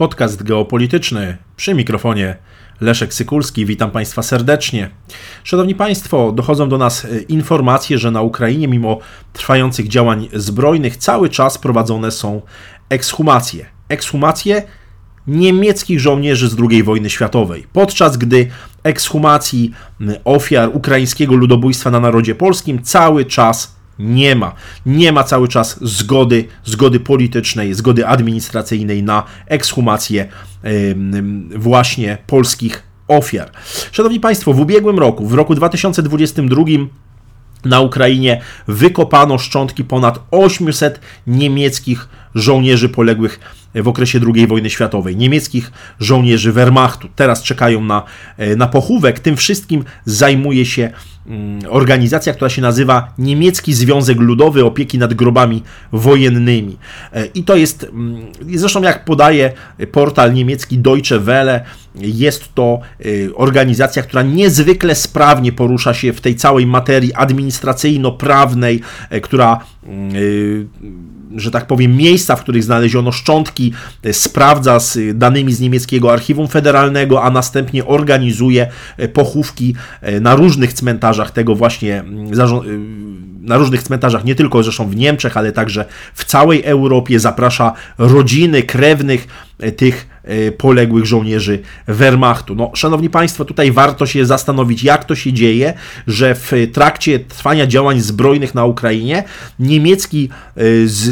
Podcast geopolityczny przy mikrofonie Leszek Sykulski. Witam Państwa serdecznie. Szanowni Państwo, dochodzą do nas e, informacje, że na Ukrainie, mimo trwających działań zbrojnych, cały czas prowadzone są ekshumacje. Ekshumacje niemieckich żołnierzy z II wojny światowej, podczas gdy ekshumacji ofiar ukraińskiego ludobójstwa na narodzie polskim cały czas nie ma. Nie ma cały czas zgody, zgody politycznej, zgody administracyjnej na ekshumację właśnie polskich ofiar. Szanowni Państwo, w ubiegłym roku, w roku 2022 na Ukrainie wykopano szczątki ponad 800 niemieckich żołnierzy poległych w okresie II wojny światowej, niemieckich żołnierzy Wehrmachtu. Teraz czekają na, e, na pochówek. Tym wszystkim zajmuje się organizacja, która się nazywa Niemiecki Związek Ludowy Opieki nad Grobami Wojennymi. E, I to jest, mm, zresztą jak podaje portal niemiecki Deutsche Welle, jest to e, organizacja, która niezwykle sprawnie porusza się w tej całej materii administracyjno-prawnej, która mm, że tak powiem, miejsca, w których znaleziono szczątki, e, sprawdza z danymi z niemieckiego archiwum federalnego, a następnie organizuje e, pochówki e, na różnych cmentarzach tego właśnie, mm, na różnych cmentarzach, nie tylko zresztą w Niemczech, ale także w całej Europie, zaprasza rodziny, krewnych tych poległych żołnierzy Wehrmachtu. No, szanowni Państwo, tutaj warto się zastanowić, jak to się dzieje, że w trakcie trwania działań zbrojnych na Ukrainie niemiecki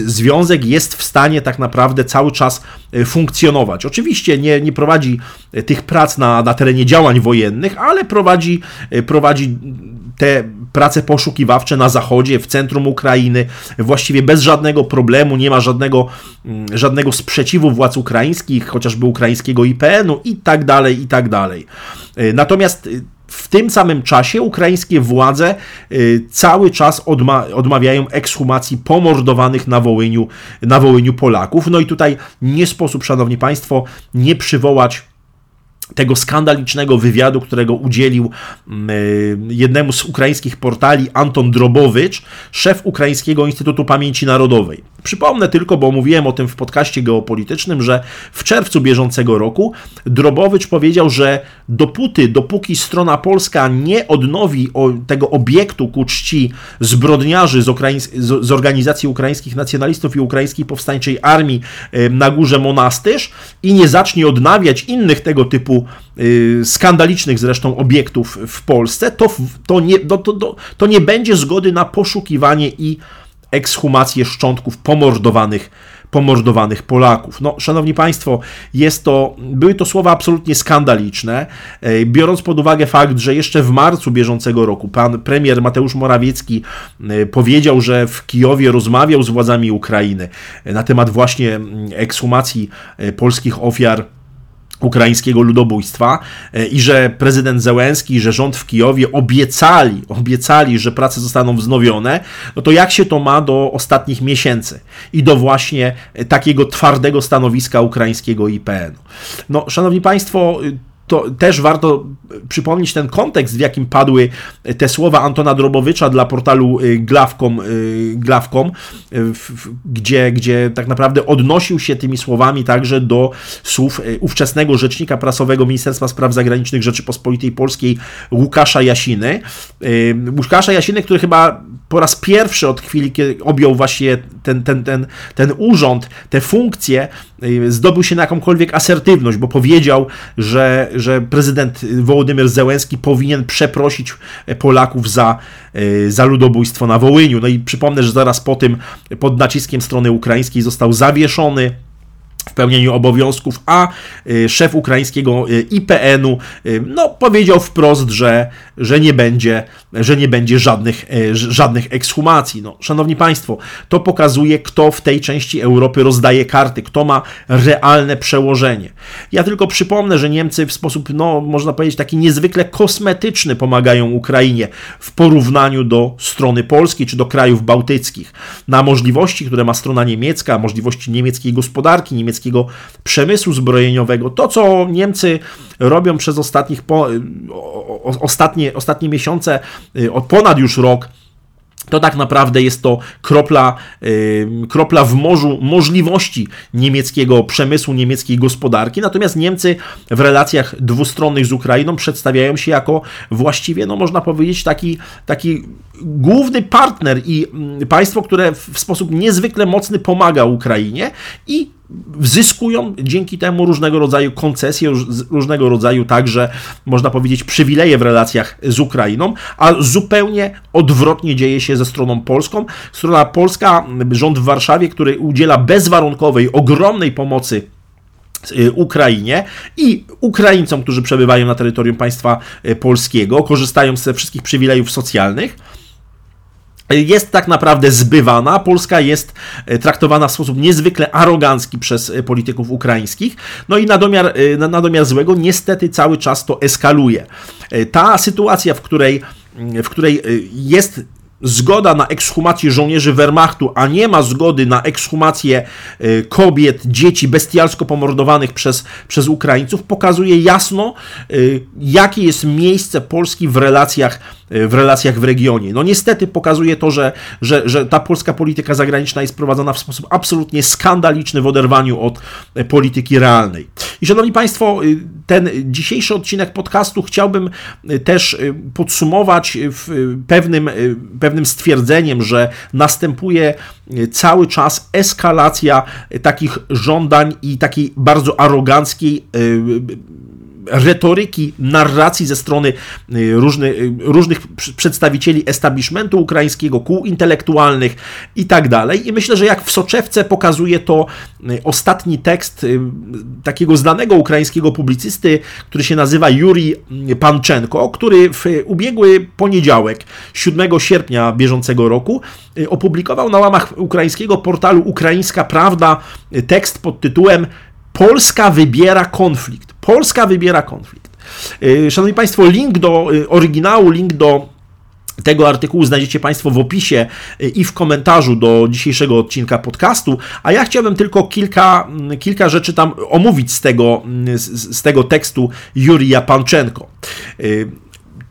związek jest w stanie tak naprawdę cały czas e, funkcjonować. Oczywiście nie, nie prowadzi e, tych prac na, na terenie działań wojennych, ale prowadzi, e, prowadzi te prace poszukiwawcze na zachodzie, w centrum Ukrainy, właściwie bez żadnego problemu, nie ma żadnego, mm, żadnego sprzeciwu władz ukraińskich, chociażby ukraińskiego IPN-u i tak dalej, i tak dalej. Natomiast w tym samym czasie ukraińskie władze y, cały czas odma odmawiają ekshumacji pomordowanych na Wołyniu, na Wołyniu Polaków. No i tutaj nie sposób, szanowni państwo, nie przywołać tego skandalicznego wywiadu, którego udzielił mm, y, jednemu z ukraińskich portali Anton Drobowicz, szef Ukraińskiego Instytutu Pamięci Narodowej. Przypomnę tylko, bo mówiłem o tym w podcaście geopolitycznym, że w czerwcu bieżącego roku Drobowicz powiedział, że dopóty, dopóki strona polska nie odnowi tego obiektu ku czci zbrodniarzy z, z organizacji ukraińskich nacjonalistów i ukraińskiej powstańczej armii na górze Monastyż i nie zacznie odnawiać innych tego typu y, skandalicznych zresztą obiektów w Polsce, to, to, nie, to, to, to nie będzie zgody na poszukiwanie i ekshumację szczątków pomordowanych, pomordowanych Polaków. No, szanowni Państwo, jest to, były to słowa absolutnie skandaliczne, e, biorąc pod uwagę fakt, że jeszcze w marcu bieżącego roku pan premier Mateusz Morawiecki e, powiedział, że w Kijowie rozmawiał z władzami Ukrainy na temat właśnie mm, ekshumacji polskich ofiar ukraińskiego ludobójstwa e, i że prezydent Zełenski, że rząd w Kijowie obiecali, obiecali, że prace zostaną wznowione, no to jak się to ma do ostatnich miesięcy i do właśnie takiego twardego stanowiska ukraińskiego IPN-u? No, szanowni państwo, to też warto przypomnieć ten kontekst, w jakim padły te słowa Antona Drobowicza dla portalu y, Glawkom, y, Glawkom gdzie, gdzie tak naprawdę odnosił się tymi słowami także do słów y, ówczesnego rzecznika prasowego Ministerstwa Spraw Zagranicznych Rzeczypospolitej Polskiej Łukasza Jasiny. Łukasza Jasiny, który chyba po raz pierwszy od chwili, kiedy objął właśnie ten, ten, ten, ten urząd, te funkcje, zdobył się na jakąkolwiek asertywność, bo powiedział, że, że prezydent Wołodymyr Zełenski powinien przeprosić Polaków za, e, za ludobójstwo na Wołyniu. No i przypomnę, że zaraz po tym pod naciskiem strony ukraińskiej został zawieszony w pełnieniu obowiązków, a y, szef ukraińskiego y, IPN-u y, no, powiedział wprost, że, że nie będzie, że nie będzie żadnych, żadnych ekshumacji. No, szanowni Państwo, to pokazuje, kto w tej części Europy rozdaje karty, kto ma realne przełożenie. Ja tylko przypomnę, że Niemcy w sposób, no, można powiedzieć, taki niezwykle kosmetyczny pomagają Ukrainie w porównaniu do strony Polski czy do krajów bałtyckich. Na możliwości, które ma strona niemiecka, możliwości niemieckiej gospodarki, niemieckiego przemysłu zbrojeniowego. To, co Niemcy robią przez ostatnich, po, ostatnie, ostatnie miesiące, y, od ponad już rok, to tak naprawdę jest to kropla, kropla w morzu możliwości niemieckiego przemysłu, niemieckiej gospodarki. Natomiast Niemcy w relacjach dwustronnych z Ukrainą przedstawiają się jako właściwie, no można powiedzieć, taki, taki główny partner i mm, państwo, które w sposób niezwykle mocny pomaga Ukrainie i zyskują dzięki temu różnego rodzaju koncesje, różnego rodzaju także, można powiedzieć, przywileje w relacjach z Ukrainą, a zupełnie odwrotnie dzieje się ze stroną polską. Strona polska, rząd w Warszawie, który udziela bezwarunkowej, ogromnej pomocy y, Ukrainie i Ukraińcom, którzy przebywają na terytorium państwa y, polskiego, korzystają ze wszystkich przywilejów socjalnych jest tak naprawdę zbywana. Polska jest e, traktowana w sposób niezwykle arogancki przez e, polityków ukraińskich. No i na domiar, e, na, domiar złego niestety cały czas to eskaluje. Ta sytuacja, w której, w której jest zgoda na ekshumację żołnierzy Wehrmachtu, a nie ma zgody na ekshumację kobiet, dzieci bestialsko pomordowanych przez, przez Ukraińców, pokazuje jasno, jakie jest miejsce Polski w relacjach w relacjach w regionie. No niestety pokazuje to, że, że, że ta polska polityka zagraniczna jest prowadzona w sposób absolutnie skandaliczny w oderwaniu od polityki realnej. I szanowni Państwo, ten dzisiejszy odcinek podcastu chciałbym też podsumować pewnym, pewnym stwierdzeniem, że następuje cały czas eskalacja takich żądań i takiej bardzo aroganckiej retoryki, narracji ze strony y, różnych, y, różnych przedstawicieli establishmentu ukraińskiego, kół intelektualnych i tak dalej. I myślę, że jak w soczewce pokazuje to y, ostatni tekst takiego znanego ukraińskiego publicysty, który się nazywa Juri Panczenko, który w ubiegły poniedziałek, 7 sierpnia bieżącego roku, opublikował na łamach ukraińskiego portalu Ukraińska Prawda tekst pod tytułem Polska wybiera konflikt. Polska wybiera konflikt. Y, szanowni Państwo, link do y, oryginału, link do tego artykułu znajdziecie Państwo w opisie y, i w komentarzu do dzisiejszego odcinka podcastu, a ja chciałbym tylko kilka, mm, kilka rzeczy tam omówić z tego, mm, z, z tego tekstu Jurija Panczenko.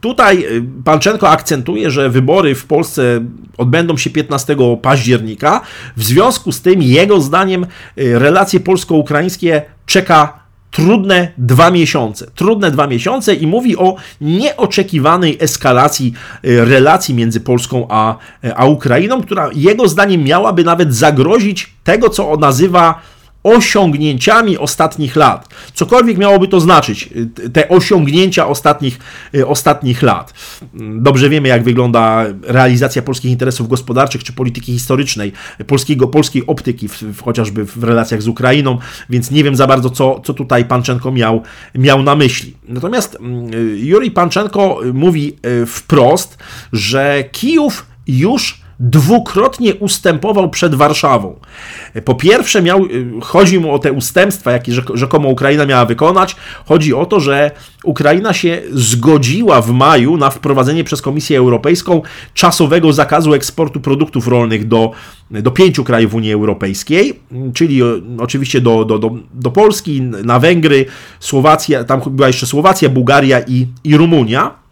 Tutaj y, Panczenko akcentuje, że wybory w Polsce odbędą się 15 października. W związku z tym, jego zdaniem, y, relacje polsko-ukraińskie czeka trudne dwa miesiące. Trudne dwa miesiące i mówi o nieoczekiwanej eskalacji y, relacji między Polską a, a Ukrainą, która jego zdaniem miałaby nawet zagrozić tego, co on nazywa osiągnięciami ostatnich lat. Cokolwiek miałoby to znaczyć, y, te osiągnięcia ostatnich, y, ostatnich lat. Mm, dobrze wiemy, jak wygląda realizacja polskich interesów gospodarczych czy polityki historycznej, polskiego, polskiej optyki, w, w, chociażby w relacjach z Ukrainą, więc nie wiem za bardzo, co, co tutaj Panczenko miał, miał na myśli. Natomiast mm, y, Juri Panczenko mówi wprost, że Kijów już dwukrotnie ustępował przed Warszawą. Po pierwsze, miał, y, chodzi mu o te ustępstwa, jakie rzekomo Ukraina miała wykonać. Chodzi o to, że Ukraina się zgodziła w maju na wprowadzenie przez Komisję Europejską czasowego zakazu eksportu produktów rolnych do, do pięciu krajów Unii Europejskiej, czyli y, oczywiście do, do, do, do Polski, na Węgry, Słowacja, tam była jeszcze Słowacja, Bułgaria i, i Rumunia.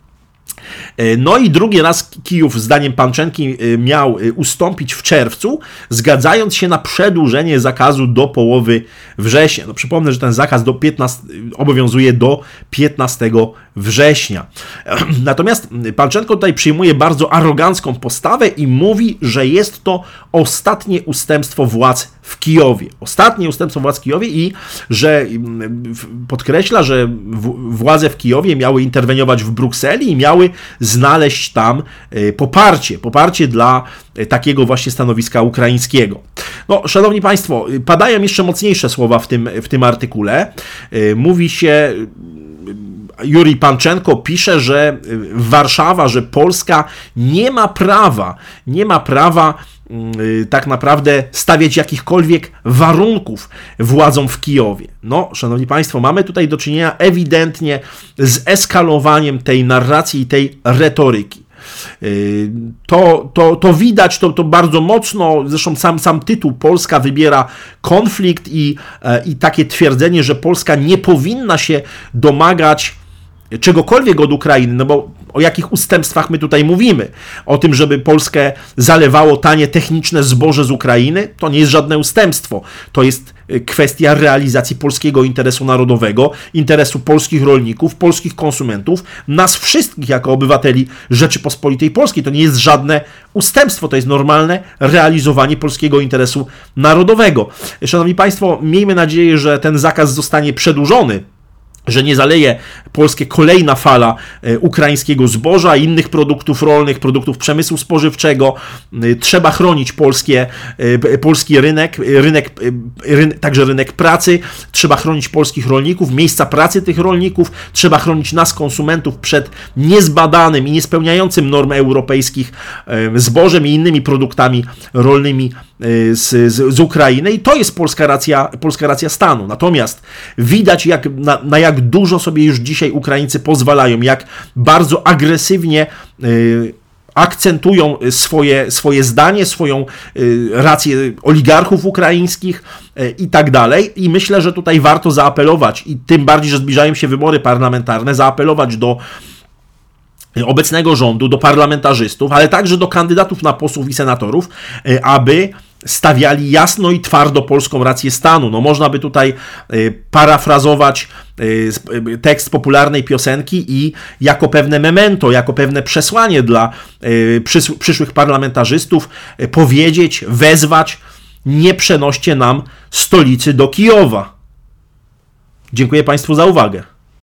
E, no i drugi raz Kijów, zdaniem Panczenki, e, miał e, ustąpić w czerwcu, zgadzając się na przedłużenie zakazu do połowy września. No przypomnę, że ten zakaz do 15, obowiązuje do 15 września. Natomiast Panczenko tutaj przyjmuje bardzo arogancką postawę i mówi, że jest to ostatnie ustępstwo władz w Kijowie. Ostatnie ustępstwo władz w Kijowie i że mm, podkreśla, że władze w Kijowie miały interweniować w Brukseli i miały znaleźć tam e, poparcie, poparcie dla e, takiego właśnie stanowiska ukraińskiego. No, szanowni Państwo, padają jeszcze mocniejsze słowa w tym, w tym artykule. E, mówi się, Juri Panczenko pisze, że Warszawa, że Polska nie ma prawa, nie ma prawa mm, tak naprawdę stawiać jakichkolwiek warunków władzom w Kijowie. No, szanowni Państwo, mamy tutaj do czynienia ewidentnie z eskalowaniem tej narracji i tej retoryki. Y, to, to, to widać, to, to bardzo mocno, zresztą sam, sam tytuł Polska wybiera konflikt i, e, i takie twierdzenie, że Polska nie powinna się domagać czegokolwiek od Ukrainy, no bo o jakich ustępstwach my tutaj mówimy? O tym, żeby Polskę zalewało tanie techniczne zboże z Ukrainy? To nie jest żadne ustępstwo. To jest y, kwestia realizacji polskiego interesu narodowego, interesu polskich rolników, polskich konsumentów, nas wszystkich jako obywateli Rzeczypospolitej Polskiej. To nie jest żadne ustępstwo, to jest normalne realizowanie polskiego interesu narodowego. Szanowni Państwo, miejmy nadzieję, że ten zakaz zostanie przedłużony że nie zaleje Polskie kolejna fala e, ukraińskiego zboża, innych produktów rolnych, produktów przemysłu spożywczego. E, trzeba chronić polskie, e, polski rynek, rynek, rynek, także rynek pracy, trzeba chronić polskich rolników, miejsca pracy tych rolników, trzeba chronić nas, konsumentów, przed niezbadanym i niespełniającym norm europejskich zbożem i innymi produktami rolnymi z, z, z Ukrainy i to jest polska racja, polska racja stanu. Natomiast widać, jak, na, na jak dużo sobie już dzisiaj Ukraińcy pozwalają, jak bardzo agresywnie y, akcentują swoje, swoje zdanie, swoją y, rację oligarchów ukraińskich y, i tak dalej. I myślę, że tutaj warto zaapelować, i tym bardziej, że zbliżają się wybory parlamentarne, zaapelować do obecnego rządu, do parlamentarzystów, ale także do kandydatów na posłów i senatorów, aby stawiali jasno i twardo polską rację stanu. No można by tutaj y, parafrazować y, tekst popularnej piosenki i jako pewne memento, jako pewne przesłanie dla przyszłych parlamentarzystów powiedzieć, wezwać, nie przenoście nam stolicy do Kijowa. Dziękuję Państwu za uwagę.